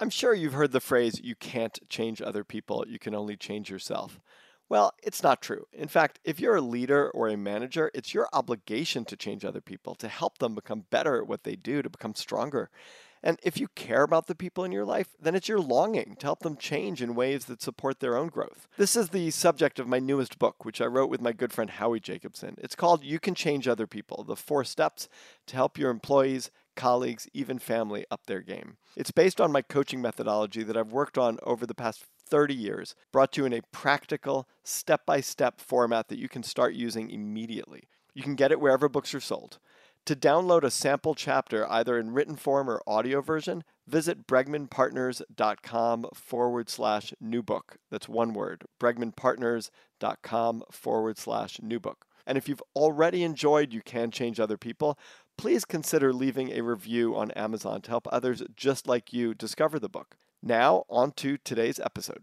I'm sure you've heard the phrase, you can't change other people, you can only change yourself. Well, it's not true. In fact, if you're a leader or a manager, it's your obligation to change other people, to help them become better at what they do, to become stronger. And if you care about the people in your life, then it's your longing to help them change in ways that support their own growth. This is the subject of my newest book, which I wrote with my good friend Howie Jacobson. It's called You Can Change Other People The Four Steps to Help Your Employees colleagues, even family up their game. It's based on my coaching methodology that I've worked on over the past 30 years, brought to you in a practical, step by step format that you can start using immediately. You can get it wherever books are sold. To download a sample chapter, either in written form or audio version, visit bregmanpartners.com forward slash new book. That's one word, bregmanpartners.com forward slash new book. And if you've already enjoyed You Can Change Other People, please consider leaving a review on Amazon to help others just like you discover the book. Now, on to today's episode.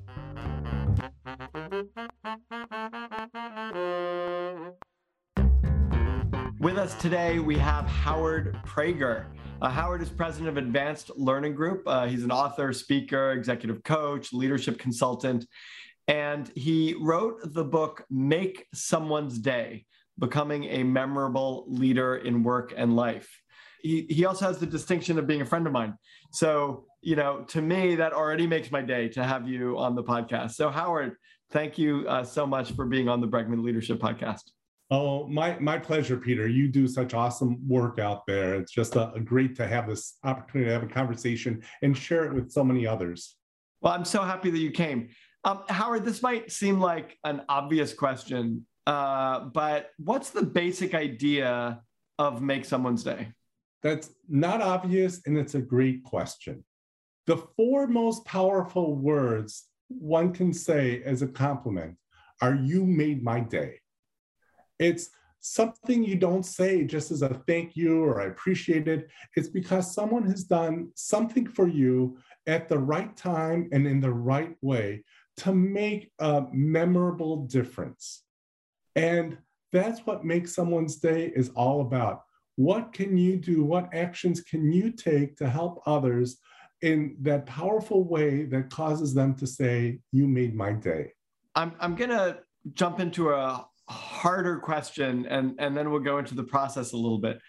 Us today, we have Howard Prager. Uh, Howard is president of Advanced Learning Group. Uh, he's an author, speaker, executive coach, leadership consultant, and he wrote the book Make Someone's Day Becoming a Memorable Leader in Work and Life. He, he also has the distinction of being a friend of mine. So, you know, to me, that already makes my day to have you on the podcast. So, Howard, thank you uh, so much for being on the Bregman Leadership Podcast. Oh, my my pleasure, Peter. You do such awesome work out there. It's just a, a, great to have this opportunity to have a conversation and share it with so many others. Well, I'm so happy that you came. Um, Howard, this might seem like an obvious question, uh, but what's the basic idea of make someone's day? That's not obvious, and it's a great question. The four most powerful words one can say as a compliment are "You made my day." It's something you don't say just as a thank you or I appreciate it. It's because someone has done something for you at the right time and in the right way to make a memorable difference. And that's what makes someone's day is all about. What can you do? What actions can you take to help others in that powerful way that causes them to say, You made my day? I'm, I'm going to jump into a harder question, and, and then we'll go into the process a little bit.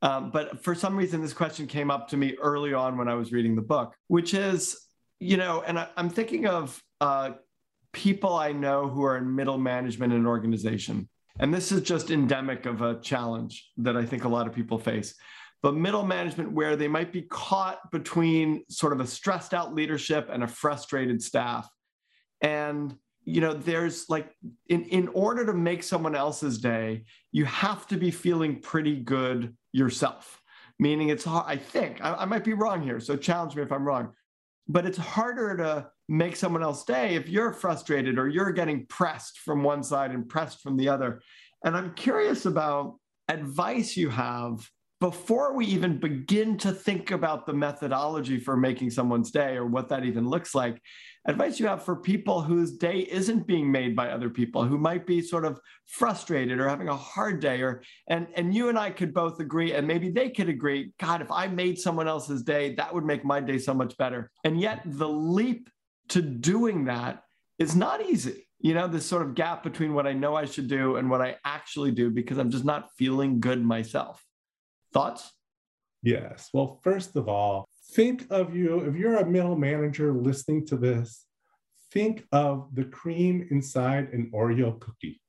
Um, but for some reason, this question came up to me early on when I was reading the book, which is, you know, and I, am thinking of uh, people I know who are in middle management in an organization. And this is just endemic of a challenge that I think a lot of people face. But middle management, where they might be caught between sort of a stressed out leadership and a frustrated staff. And you know there's like in in order to make someone else's day you have to be feeling pretty good yourself. Meaning it's hard i think I, I, might be wrong here so challenge me if i'm wrong but it's harder to make someone else's day if you're frustrated or you're getting pressed from one side and pressed from the other. And i'm curious about advice you have before we even begin to think about the methodology for making someone's day or what that even looks like advice you have for people whose day isn't being made by other people who might be sort of frustrated or having a hard day or and and you and I could both agree and maybe they could agree god if I made someone else's day that would make my day so much better. And yet the leap to doing that is not easy. You know this sort of gap between what I know I should do and what I actually do because I'm just not feeling good myself thoughts yes well first of all think of you, if you're a middle manager listening to this, think of the cream inside an Oreo cookie.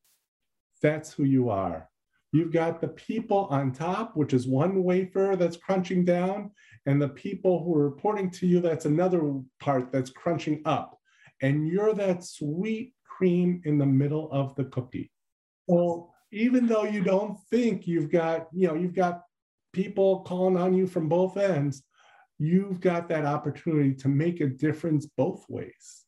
That's who you are. You've got the people on top, which is one wafer that's crunching down, and the people who are reporting to you, that's another part that's crunching up. And you're that sweet cream in the middle of the cookie. So even though you don't think you've got, you know, you've got people calling on you from both ends, you've got that opportunity to make a difference both ways.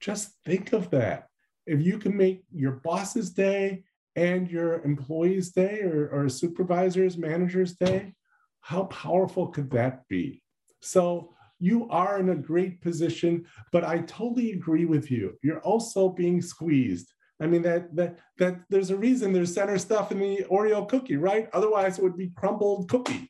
Just think of that. if you can make your boss's day and your employee's day or, or supervisor's manager's day, how powerful could that be? So you are in a great position, but I totally agree with you. You're also being squeezed. I mean that that that there's a reason there's center stuff in the Oreo cookie, right? Otherwise, it would be crumbled cookie.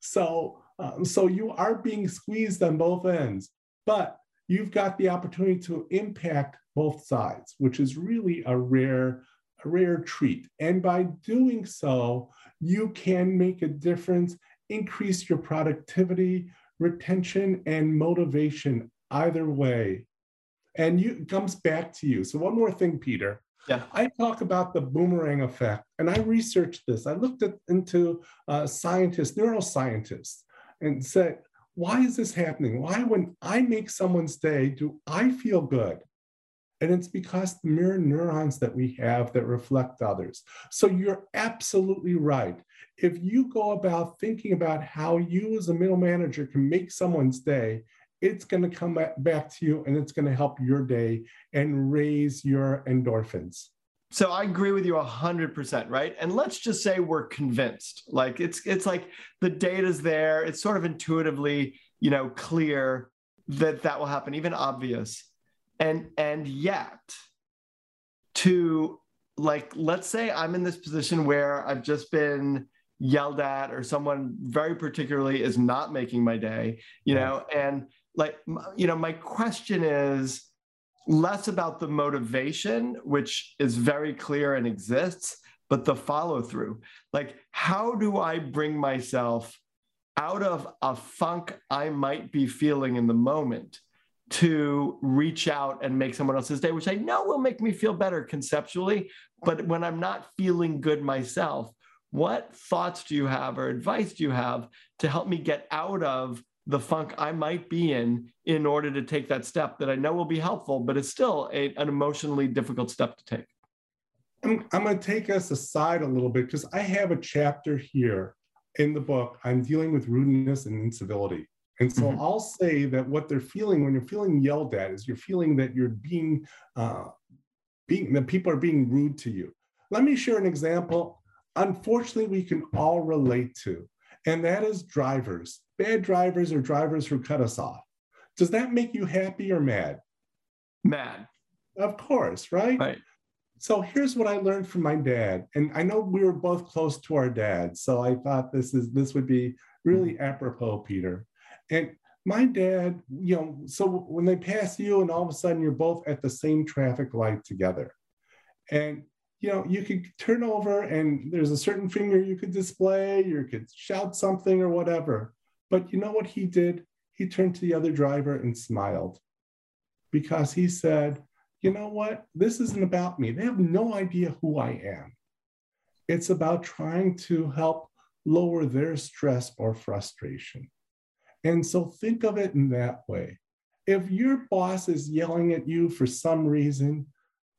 So um, so you are being squeezed on both ends, but you've got the opportunity to impact both sides, which is really a rare a rare treat. And by doing so, you can make a difference, increase your productivity, retention, and motivation either way. And you, it comes back to you. So, one more thing, Peter. Yeah. I talk about the boomerang effect, and I researched this. I looked at, into uh, scientists, neuroscientists, and said, why is this happening? Why, when I make someone's day, do I feel good? And it's because the mirror neurons that we have that reflect others. So you're absolutely right. If you go about thinking about how you as a middle manager can make someone's day, it's going to come back to you and it's going to help your day and raise your endorphins. So I agree with you 100%, right? And let's just say we're convinced. Like it's it's like the data's there, it's sort of intuitively, you know, clear that that will happen, even obvious and and yet to like let's say i'm in this position where i've just been yelled at or someone very particularly is not making my day you know and like you know my question is less about the motivation which is very clear and exists but the follow through like how do i bring myself out of a funk i might be feeling in the moment to reach out and make someone else's day, which I know will make me feel better conceptually. But when I'm not feeling good myself, what thoughts do you have or advice do you have to help me get out of the funk I might be in in order to take that step that I know will be helpful, but it's still a, an emotionally difficult step to take? I'm, I'm going to take us aside a little bit because I have a chapter here in the book I'm dealing with rudeness and incivility. And so mm-hmm. I'll say that what they're feeling when you're feeling yelled at is you're feeling that you're being, uh, being that people are being rude to you. Let me share an example. Unfortunately, we can all relate to, and that is drivers. Bad drivers or drivers who cut us off. Does that make you happy or mad? Mad. Of course, right? Right. So here's what I learned from my dad, and I know we were both close to our dads, so I thought this is this would be really mm-hmm. apropos, Peter. And my dad, you know, so when they pass you and all of a sudden you're both at the same traffic light together. And you know, you could turn over and there's a certain finger you could display, you could shout something or whatever. But you know what he did? He turned to the other driver and smiled because he said, you know what? This isn't about me. They have no idea who I am. It's about trying to help lower their stress or frustration. And so think of it in that way. If your boss is yelling at you for some reason,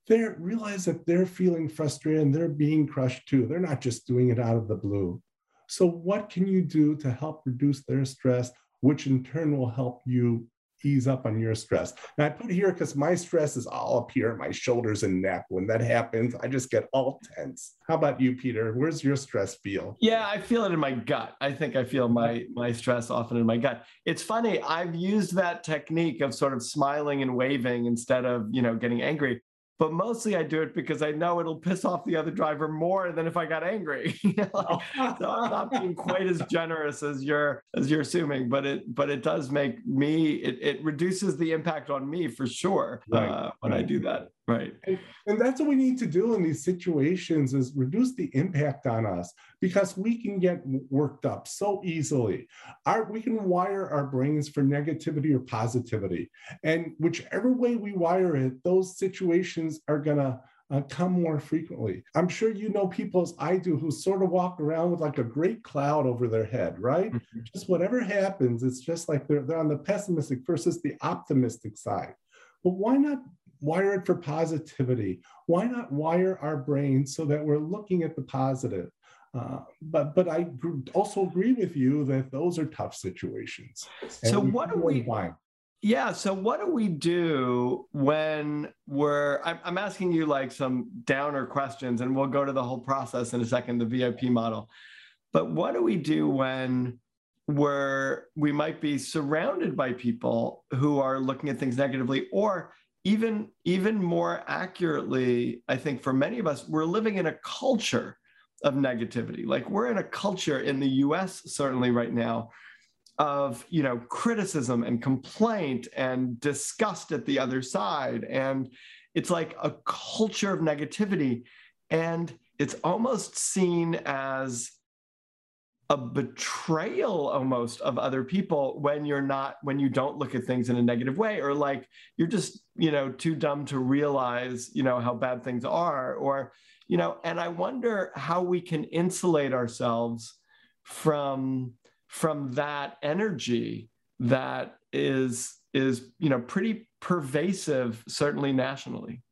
they realize that they're feeling frustrated and they're being crushed too. They're not just doing it out of the blue. So, what can you do to help reduce their stress, which in turn will help you ease up on your stress. Now I put here because my stress is all up here, my shoulders and neck. When that happens, I just get all tense. How about you, Peter? Where's your stress feel? Yeah, I feel it in my gut. I think I feel my my stress often in my gut. It's funny. I've used that technique of sort of smiling and waving instead of you know getting angry but mostly I do it because I know it'll piss off the other driver more than if I got angry. so I'm not being quite as generous as you're as you're assuming, but it but it does make me it, it reduces the impact on me for sure right. uh, when right. I do that. Right. And, and that's what we need to do in these situations is reduce the impact on us because we can get worked up so easily. Our, we can wire our brains for negativity or positivity. And whichever way we wire it, those situations are going to uh, come more frequently. I'm sure you know people as I do who sort of walk around with like a great cloud over their head, right? Mm-hmm. Just whatever happens, it's just like they're, they're on the pessimistic versus the optimistic side. But why not wire it for positivity. Why not wire our brains so that we're looking at the positive? Uh, but but I also agree with you that those are tough situations. So what do we? Why? Yeah. So, what do we do when we're? I'm, I'm, asking you like some downer questions, and we'll go to the whole process in a second, the VIP model. But what do we do when we're we might be surrounded by people who are looking at things negatively, or even even more accurately, I think for many of us, we're living in a culture of negativity. Like we're in a culture in the U.S. certainly right now of you know criticism and complaint and disgust at the other side and it's like a culture of negativity and it's almost seen as a betrayal almost of other people when you're not when you don't look at things in a negative way or like you're just you know too dumb to realize you know how bad things are or you know and i wonder how we can insulate ourselves from from that energy that is is you know pretty pervasive certainly nationally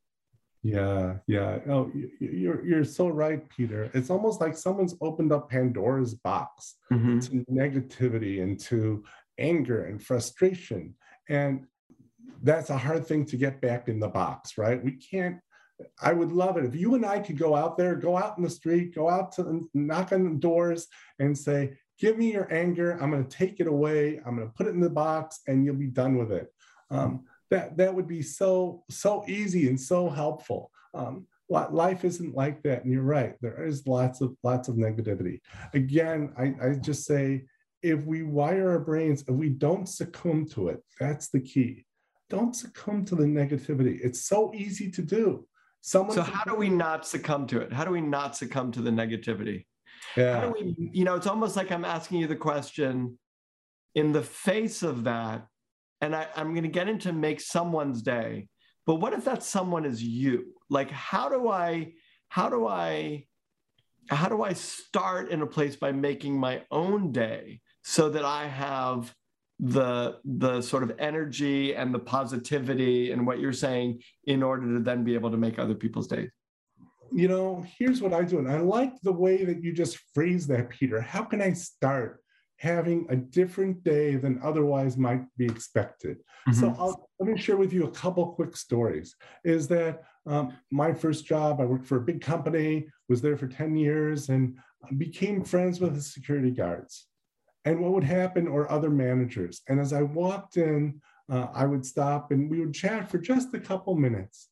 yeah yeah oh you're you're so right peter it's almost like someone's opened up pandora's box mm-hmm. to negativity and to anger and frustration and that's a hard thing to get back in the box right we can't I would love it if you and I could go out there, go out in the street, go out to knock on doors and say, give me your anger. I'm going to take it away. I'm going to put it in the box and you'll be done with it. Um, that, that would be so, so easy and so helpful. Um, life isn't like that. And you're right. There is lots of, lots of negativity. Again, I, I just say, if we wire our brains, if we don't succumb to it, that's the key. Don't succumb to the negativity. It's so easy to do. Someone so how do we not succumb to it? How do we not succumb to the negativity? Yeah. How do we, you know, it's almost like I'm asking you the question in the face of that, and I, I'm going to get into make someone's day. But what if that someone is you? Like, how do I, how do I, how do I start in a place by making my own day so that I have the the sort of energy and the positivity and what you're saying in order to then be able to make other people's days you know, here's what I do. And I like the way that you just phrase that, Peter. How can I start having a different day than otherwise might be expected? Mm-hmm. So I'll, let me share with you a couple quick stories. Is that um, my first job, I worked for a big company, was there for 10 years, and became friends with the security guards. And what would happen, or other managers. And as I walked in, uh, I would stop and we would chat for just a couple minutes.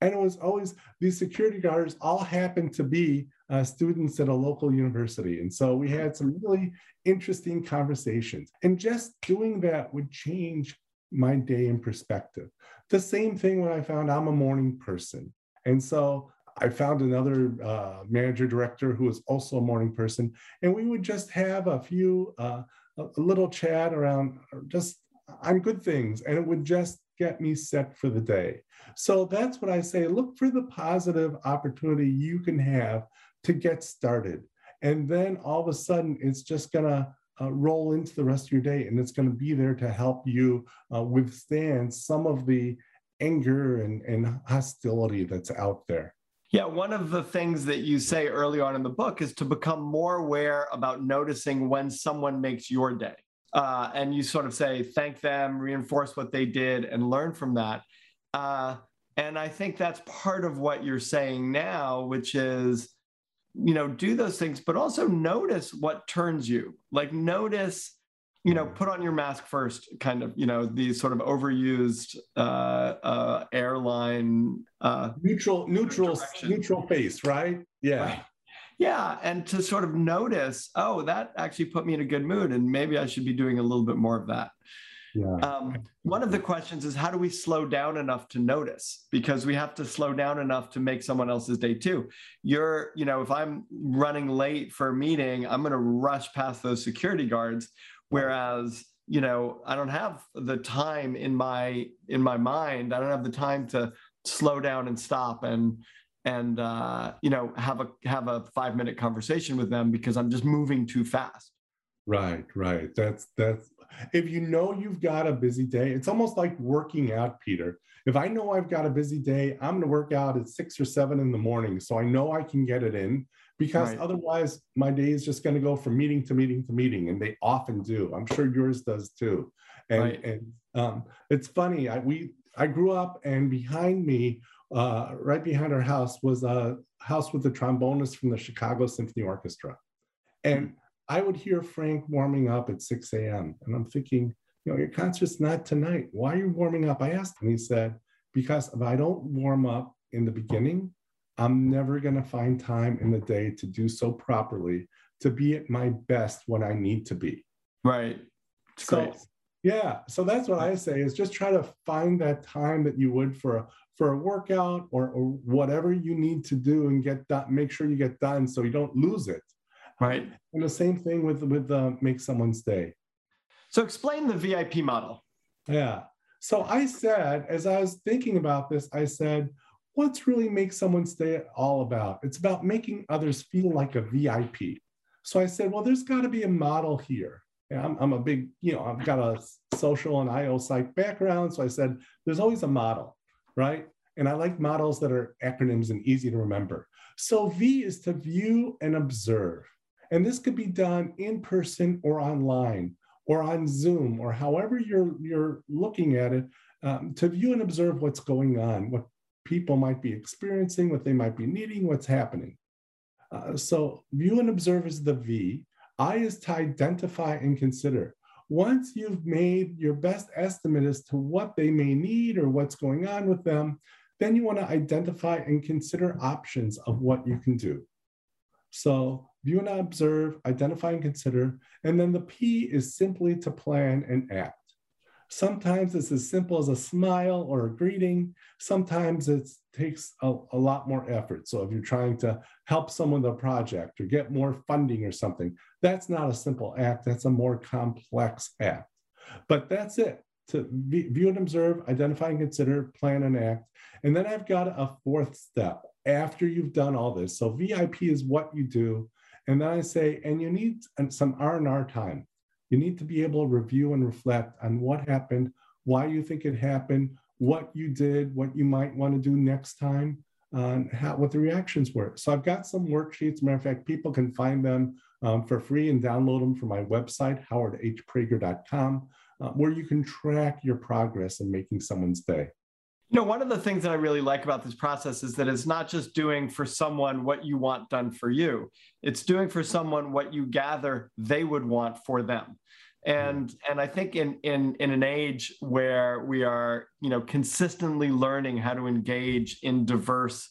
And it was always these security guards all happened to be uh, students at a local university. And so we had some really interesting conversations. And just doing that would change my day in perspective. The same thing when I found I'm a morning person. And so I found another uh, manager director who was also a morning person. And we would just have a few, uh, a little chat around just on good things. And it would just get me set for the day. So that's what I say look for the positive opportunity you can have to get started. And then all of a sudden, it's just going to uh, roll into the rest of your day and it's going to be there to help you uh, withstand some of the anger and, and hostility that's out there. Yeah, one of the things that you say early on in the book is to become more aware about noticing when someone makes your day uh, and you sort of say thank them, reinforce what they did, and learn from that. Uh, and I think that's part of what you're saying now, which is, you know, do those things, but also notice what turns you. Like notice, you know, put on your mask first, kind of, you know, these sort of overused uh, uh, airline uh, neutral, neutral, direction. neutral face, right? Yeah. Right yeah and to sort of notice oh that actually put me in a good mood and maybe i should be doing a little bit more of that. Yeah. Um, one of the questions is how do we slow down enough to notice? Because we have to slow down enough to make someone else's day too. You're you know if i'm running late for a meeting i'm going to rush past those security guards whereas you know i don't have the time in my in my mind. I don't have the time to slow down and stop and and uh, you know have a have a five minute conversation with them because I'm just moving too fast. Right, right. That's that's if you know you've got a busy day, it's almost like working out, Peter. If I know I've got a busy day, I'm going to work out at six or seven in the morning, so I know I can get it in. Because right. otherwise, my day is just going to go from meeting to meeting to meeting, and they often do. I'm sure yours does too. And, Right. and um, it's funny. I we I grew up, and behind me, uh, right behind our house, was a house with a trombonist from the Chicago Symphony Orchestra, and I would hear Frank warming up at 6 a.m. And I'm thinking, you know, your concert's not tonight. Why are you warming up? I asked him. He said, because if I don't warm up in the beginning, I'm never going to find time in the day to do so properly to be at my best when I need to be. Right. It's So, great. Yeah, so that's what I say is just try to find that time that you would for a for a workout or, or whatever you need to do and get that Make sure you get done so you don't lose it. Right. And the same thing with with uh, make someone's day. So explain the VIP model. Yeah. So I said, as I was thinking about this, I said, what's really make someone's day all about? It's about making others feel like a VIP. So I said, well, there's got to be a model here. I'm, I'm a big, you know, I've got a social and IO psych background. So I said, there's always a model, right? And I like models that are acronyms and easy to remember. So V is to view and observe. And this could be done in person or online or on Zoom or however you're, you're looking at it um, to view and observe what's going on, what people might be experiencing, what they might be needing, what's happening. Uh, so view and observe is the V. I is to identify and consider. Once you've made your best estimate as to what they may need or what's going on with them, then you want to identify and consider options of what you can do. So view and observe, identify and consider. And then the P is simply to plan and act. Sometimes it's as simple as a smile or a greeting. Sometimes it takes a, a, lot more effort. So if you're trying to help someone with a project or get more funding or something, that's not a simple act. That's a more complex act. But that's it. To view and observe, identify and consider, plan and act. And then I've got a fourth step after you've done all this. So VIP is what you do. And then I say, and you need some R&R time. You need to be able to review and reflect on what happened, why you think it happened, what you did, what you might want to do next time, and how, what the reactions were. So I've got some worksheets. Matter of fact, people can find them um, for free and download them from my website, howardhprager.com, uh, where you can track your progress in making someone's day. You know, one of the things that I really like about this process is that it's not just doing for someone what you want done for you. It's doing for someone what you gather they would want for them. And and I think in in in an age where we are, you know, consistently learning how to engage in diverse,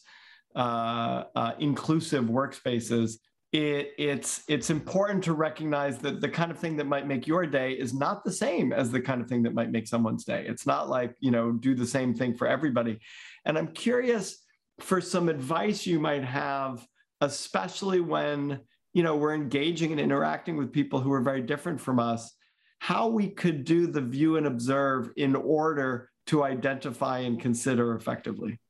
uh, uh, inclusive workspaces, it, it's it's important to recognize that the kind of thing that might make your day is not the same as the kind of thing that might make someone's day. It's not like you know do the same thing for everybody. And I'm curious for some advice you might have, especially when you know we're engaging and interacting with people who are very different from us, how we could do the view and observe in order to identify and consider effectively.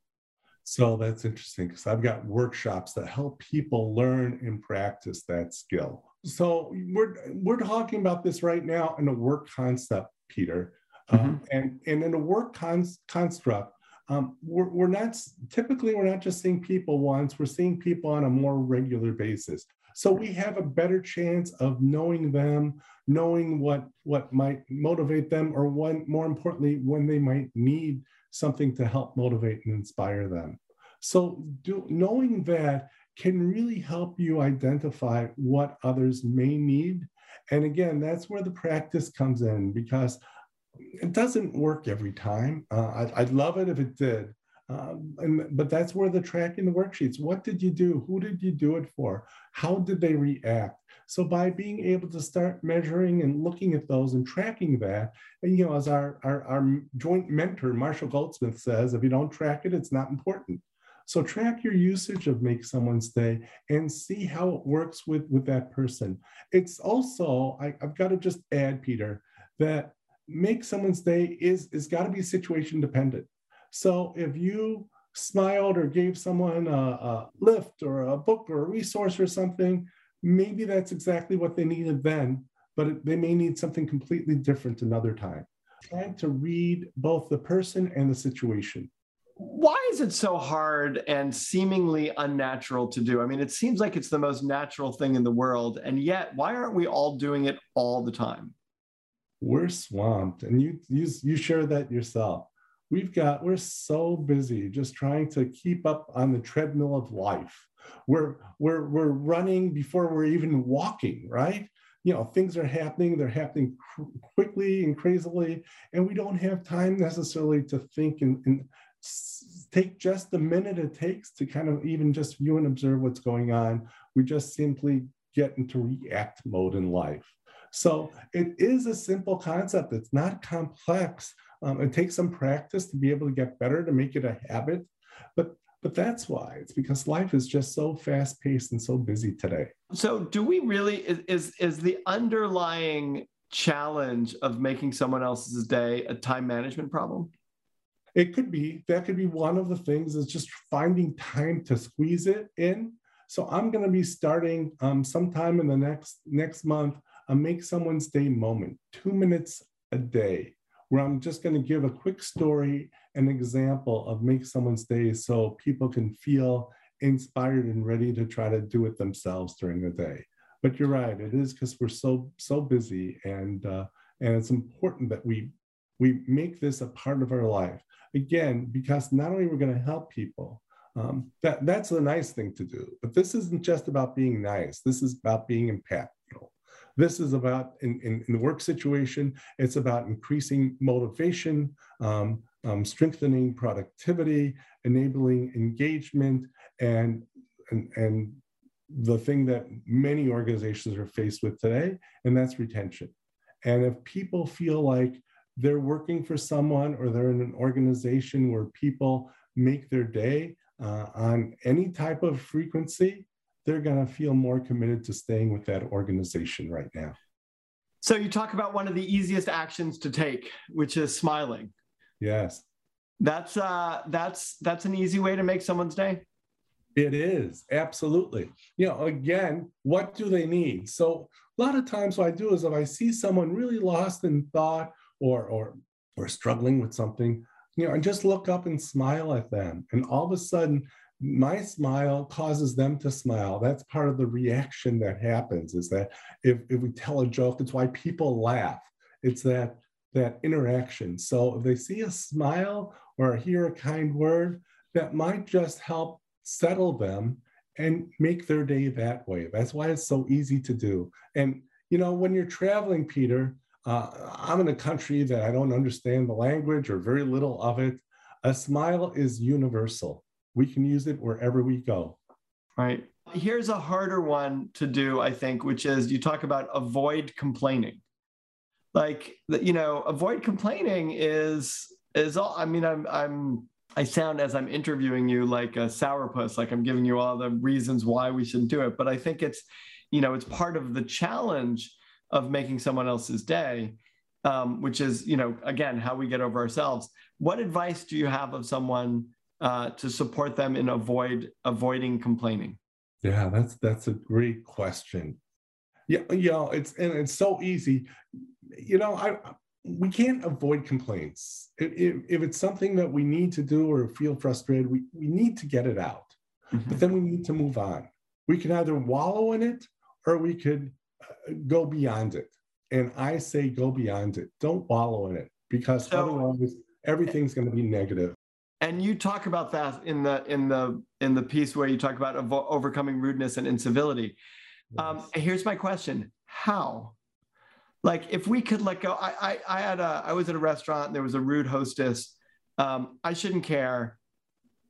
So that's interesting because I've got workshops that help people learn and practice that skill. So we're we're talking about this right now in a work concept, Peter, mm-hmm. um, and and in a work cons- construct, um, we're, we're not typically we're not just seeing people once. We're seeing people on a more regular basis. So we have a better chance of knowing them, knowing what what might motivate them, or one more importantly, when they might need something to help motivate and inspire them. So, do, knowing that can really help you identify what others may need. And again, that's where the practice comes in because it doesn't work every time. Uh, I'd, I'd, love it if it did. Um, and, but that's where the tracking the worksheets. What did you do? Who did you do it for? How did they react? So by being able to start measuring and looking at those and tracking that, and, you know, as our, our, our joint mentor, Marshall Goldsmith says, if you don't track it, it's not important. So track your usage of Make Someone's Day and see how it works with, with that person. It's also, I, I've got to just add, Peter, that Make Someone's Day is, is got to be situation dependent. So if you smiled or gave someone a, a lift or a book or a resource or something, maybe that's exactly what they needed then, but they may need something completely different another time. Trying to read both the person and the situation. Why is it so hard and seemingly unnatural to do? I mean, it seems like it's the most natural thing in the world. And yet, why aren't we all doing it all the time? we're swamped and you you you share that yourself we've got we're so busy just trying to keep up on the treadmill of life. We're we're we're running before we're even walking right? You know things are happening they're happening quickly and crazily and we don't have time necessarily to think and, and take just the minute it takes to kind of even just view and observe what's going on. We just simply get into react mode in life. So it is a simple concept. It's not complex um, it takes some practice to be able to get better to make it a habit but but that's why it's because life is just so fast paced and so busy today. So, do we really, is, is the underlying challenge of making someone else's day a time management problem? It could be. That could be one of the things is just finding time to squeeze it in. So I'm going to be starting um, sometime in the next next month a make someone's day moment, two minutes a day, where I'm just going to give a quick story an example of make someone's day so people can feel inspired and ready to try to do it themselves during the day. But you're right, it is because we're so so busy, and uh, and it's important that we we make this a part of our life again because not only we're going to help people. Um, that that's a nice thing to do, but this isn't just about being nice. This is about being impactful. This is about in, in, in the work situation. It's about increasing motivation, um, um, strengthening productivity, enabling engagement, and, and, and the thing that many organizations are faced with today, and that's retention. And if people feel like they're working for someone or they're in an organization where people make their day uh, on any type of frequency, they're going to feel more committed to staying with that organization right now. So you talk about one of the easiest actions to take, which is smiling. Yes. That's uh that's that's an easy way to make someone's day. It is absolutely. You know, again, what do they need? So a lot of times what I do is if I see someone really lost in thought or or or struggling with something, you know, and just look up and smile at them. And all of a sudden, my smile causes them to smile. That's part of the reaction that happens, is that if, if we tell a joke, it's why people laugh. It's that that interaction. So if they see a smile or hear a kind word, that might just help settle them and make their day that way. That's why it's so easy to do. And you know, when you're traveling, Peter, uh, I'm in a country that I don't understand the language or very little of it. A smile is universal. We can use it wherever we go. Right. Here's a harder one to do, I think, which is you talk about avoid complaining like you know avoid complaining is is all i mean i'm i'm i sound as i'm interviewing you like a sourpuss like i'm giving you all the reasons why we shouldn't do it but i think it's you know it's part of the challenge of making someone else's day um, which is you know again how we get over ourselves what advice do you have of someone uh, to support them in avoid avoiding complaining yeah that's that's a great question yeah you know it's and it's so easy you know, I we can't avoid complaints. If, if, it's something that we need to do or feel frustrated, we, we need to get it out. Mm-hmm. But then we need to move on. We can either wallow in it or we could uh, go beyond it. And I say go beyond it. Don't wallow in it because so, otherwise everything's going to be negative. And you talk about that in the in the in the piece where you talk about overcoming rudeness and incivility. Um, yes. Um, here's my question: How? like if we could let go I, I i had a i was at a restaurant and there was a rude hostess um i shouldn't care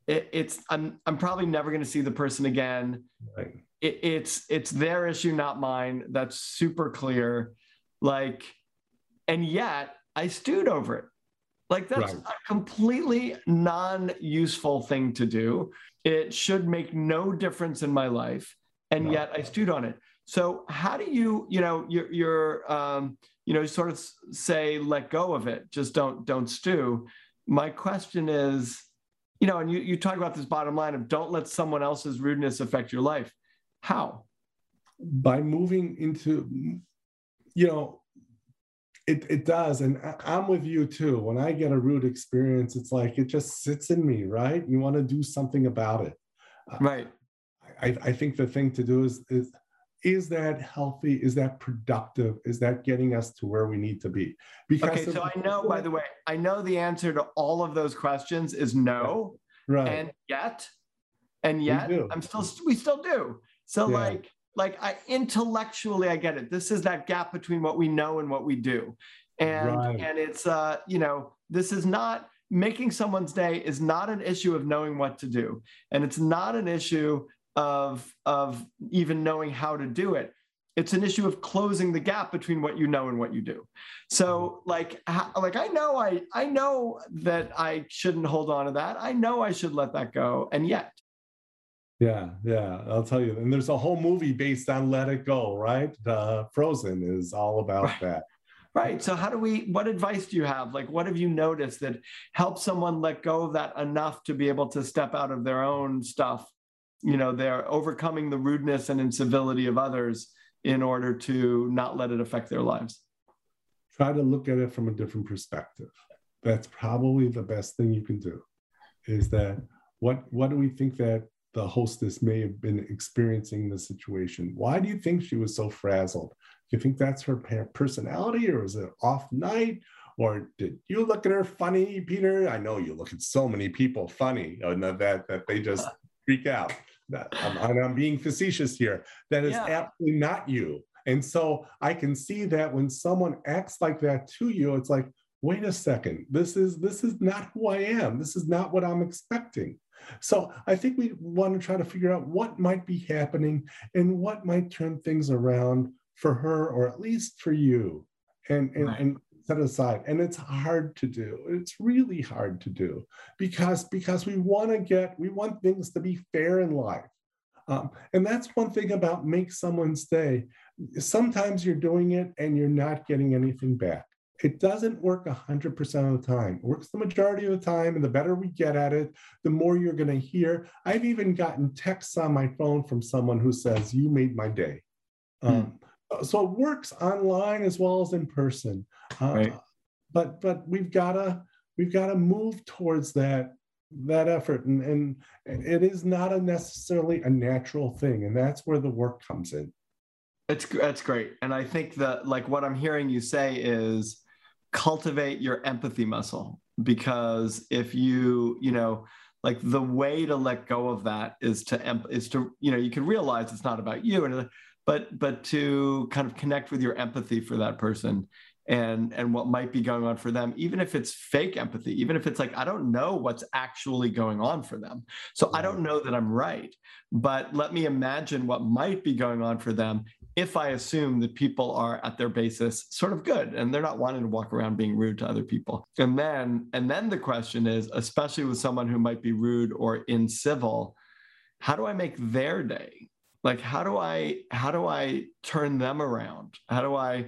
it, it's i'm i'm probably never going to see the person again right. it, it's it's their issue not mine that's super clear like and yet i stewed over it like that's right. a completely non-useful thing to do it should make no difference in my life and no. yet i stewed on it so how do you, you know, you're, you're um, you know, sort of say, let go of it, just don't, don't stew. My question is, you know, and you, you talk about this bottom line of don't let someone else's rudeness affect your life. How? By moving into, you know, it, it does. And I'm with you too. When I get a rude experience, it's like it just sits in me, right? You want to do something about it. Uh, right. I, I think the thing to do is, is is that healthy? Is that productive? Is that getting us to where we need to be? Because okay, so I know, by the way, I know the answer to all of those questions is no. Right. And yet, and yet, I'm still, we still do. So, yeah. like, like I intellectually, I get it. This is that gap between what we know and what we do, and right. and it's uh, you know, this is not making someone's day is not an issue of knowing what to do, and it's not an issue of of even knowing how to do it. It's an issue of closing the gap between what you know and what you do. So like like i know i i know that i shouldn't hold on to that. I know i should let that go. And yet yeah yeah i'll tell you and there's a whole movie based on let it go right? Uh, frozen is all about right. that. Right so how do we what advice do you have? Like what have you noticed that helps someone let go of that enough to be able to step out of their own stuff? You know they're overcoming the rudeness and incivility of others in order to not let it affect their lives. Try to look at it from a different perspective. That's probably the best thing you can do is that what what do we think that the hostess may have been experiencing the situation why do you think she was so frazzled do you think that's her personality or was it off night or did you look at her funny peter i know you look at so many people funny and that that they just freak out I'm, I'm being facetious here. That is yeah. absolutely not you. And so I can see that when someone acts like that to you, it's like, wait a second, this is this is not who I am. This is not what I'm expecting. So I think we want to try to figure out what might be happening and what might turn things around for her or at least for you. And and, right. and set aside and it's hard to do it's really hard to do because because we want to get we want things to be fair in life um, and that's one thing about make someone's day. sometimes you're doing it and you're not getting anything back it doesn't work 100% of the time it works the majority of the time and the better we get at it the more you're going to hear i've even gotten texts on my phone from someone who says you made my day um, hmm. Uh, so it works online as well as in person. Uh, right. But but we've gotta we've gotta move towards that that effort, and and it is not a necessarily a natural thing, and that's where the work comes in. It's that's great, and I think that like what I'm hearing you say is cultivate your empathy muscle because if you you know like the way to let go of that is to is to you know you can realize it's not about you and but but to kind of connect with your empathy for that person and and what might be going on for them even if it's fake empathy even if it's like i don't know what's actually going on for them. So i mm-hmm. don't know that i'm right but let me imagine what might be going on for them if i assume that people are at their basis sort of good and they're not wanting to walk around being rude to other people. And then and then the question is especially with someone who might be rude or incivil how do i make their day? Like how do i how do i turn them around? How do i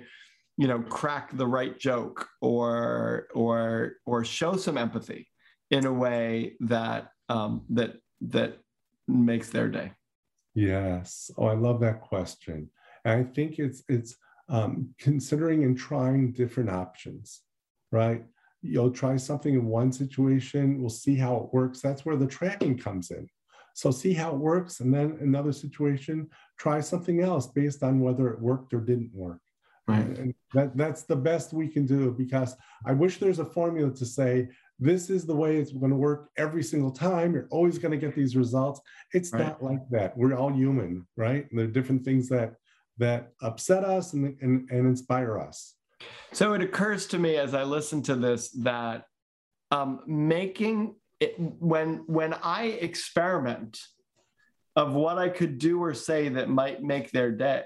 you know crack the right joke or or or show some empathy in a way that um, that that makes their day? Yes. Oh i love that question and i think it's it's um, considering and trying different options right you'll try something in one situation we'll see how it works that's where the tracking comes in so see how it works. And then another situation, try something else based on whether it worked or didn't work. Right. And that, that's the best we can do because I wish there's a formula to say, this is the way it's going to work every single time. You're always going to get these results. It's right. not like that. We're all human, right? And there are different things that that upset us and, and, and inspire us. So it occurs to me as I listen to this that um, making it, when when I experiment of what I could do or say that might make their day,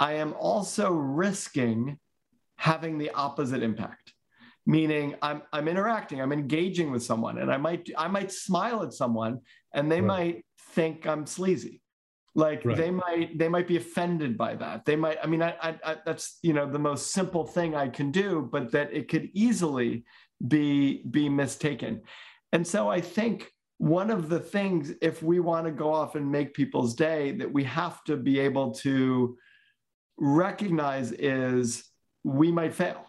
I am also risking having the opposite impact. Meaning I'm I'm interacting, I'm engaging with someone, and I might I might smile at someone and they right. might think I'm sleazy. Like right. they might they might be offended by that. They might, I mean, I, I, I that's you know the most simple thing I can do, but that it could easily be be mistaken. And so I think one of the things, if we want to go off and make people's day, that we have to be able to recognize is we might fail.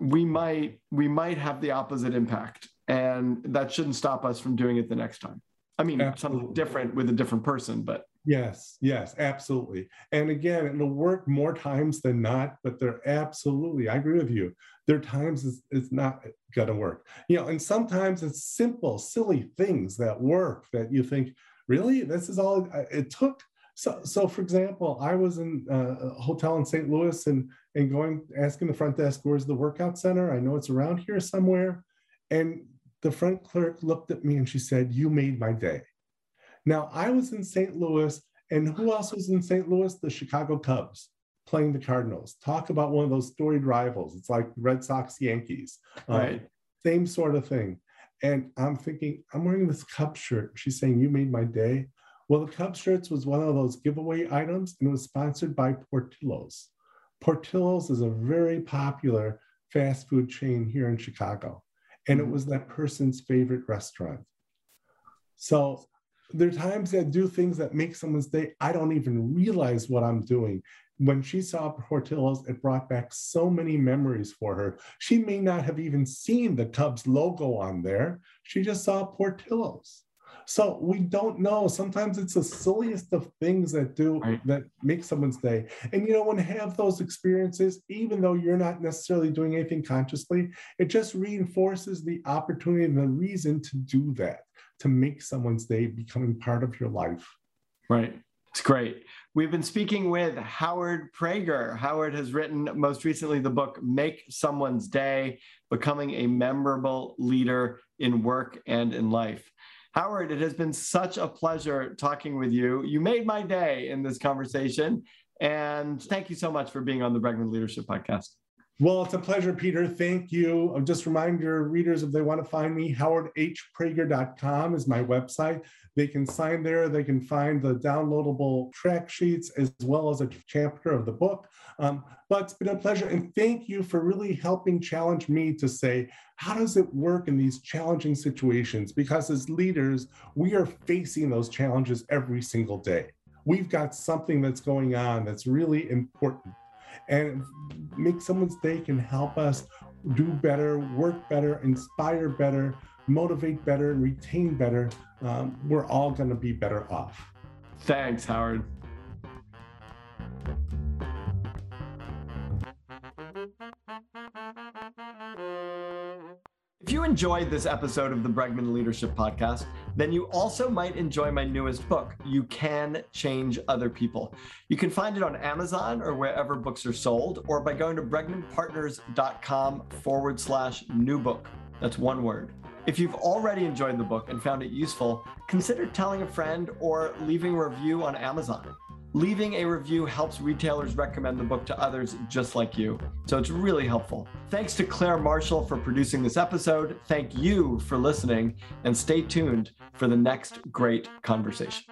We might we might have the opposite impact, and that shouldn't stop us from doing it the next time. I mean, absolutely. something different with a different person, but yes, yes, absolutely. And again, it'll work more times than not, but they're absolutely, I agree with you. There are times it's, it's not going to work. You know, and sometimes it's simple, silly things that work that you think, really, this is all uh, it took. So, so for example, I was in uh, a hotel in St. Louis and and going asking the front desk, "Where's the workout center? I know it's around here somewhere." And the front clerk looked at me and she said, You made my day. Now, I was in St. Louis, and who else was in St. Louis? The Chicago Cubs playing the Cardinals. Talk about one of those storied rivals. It's like Red Sox Yankees. Um, right. Um, same sort of thing. And I'm thinking, I'm wearing this Cub shirt. She's saying, You made my day. Well, the Cub shirts was one of those giveaway items, and it was sponsored by Portillo's. Portillo's is a very popular fast food chain here in Chicago and it mm-hmm. was that person's favorite restaurant. So there are times that I do things that make someone's day. I don't even realize what I'm doing. When she saw Portillo's, it brought back so many memories for her. She may not have even seen the Cubs logo on there. She just saw Portillo's. So we don't know. Sometimes it's the silliest of things that do that make someone's day. And you know, when have those experiences, even though you're not necessarily doing anything consciously, it just reinforces the opportunity and the reason to do that, to make someone's day becoming part of your life. Right. It's great. We've been speaking with Howard Prager. Howard has written most recently the book Make Someone's Day Becoming a Memorable Leader in Work and in Life. Howard, it has been such a pleasure talking with you. You made my day in this conversation. And thank you so much for being on the Bregman Leadership Podcast. Well, it's a pleasure, Peter. Thank you. I'll just remind your readers if they want to find me, howardhprager.com is my website. They can sign there. They can find the downloadable track sheets as well as a chapter of the book. Um, but it's been a pleasure. And thank you for really helping challenge me to say, how does it work in these challenging situations? Because as leaders, we are facing those challenges every single day. We've got something that's going on that's really important and make someone's day can help us do better, work better, inspire better, motivate better, retain better, um, we're all going to be better off. Thanks, Howard. Enjoyed this episode of the Bregman Leadership Podcast, then you also might enjoy my newest book, You Can Change Other People. You can find it on Amazon or wherever books are sold, or by going to bregmanpartners.com forward slash new book. That's one word. If you've already enjoyed the book and found it useful, consider telling a friend or leaving a review on Amazon. Leaving a review helps retailers recommend the book to others just like you. So it's really helpful. Thanks to Claire Marshall for producing this episode. Thank you for listening and stay tuned for the next great conversation.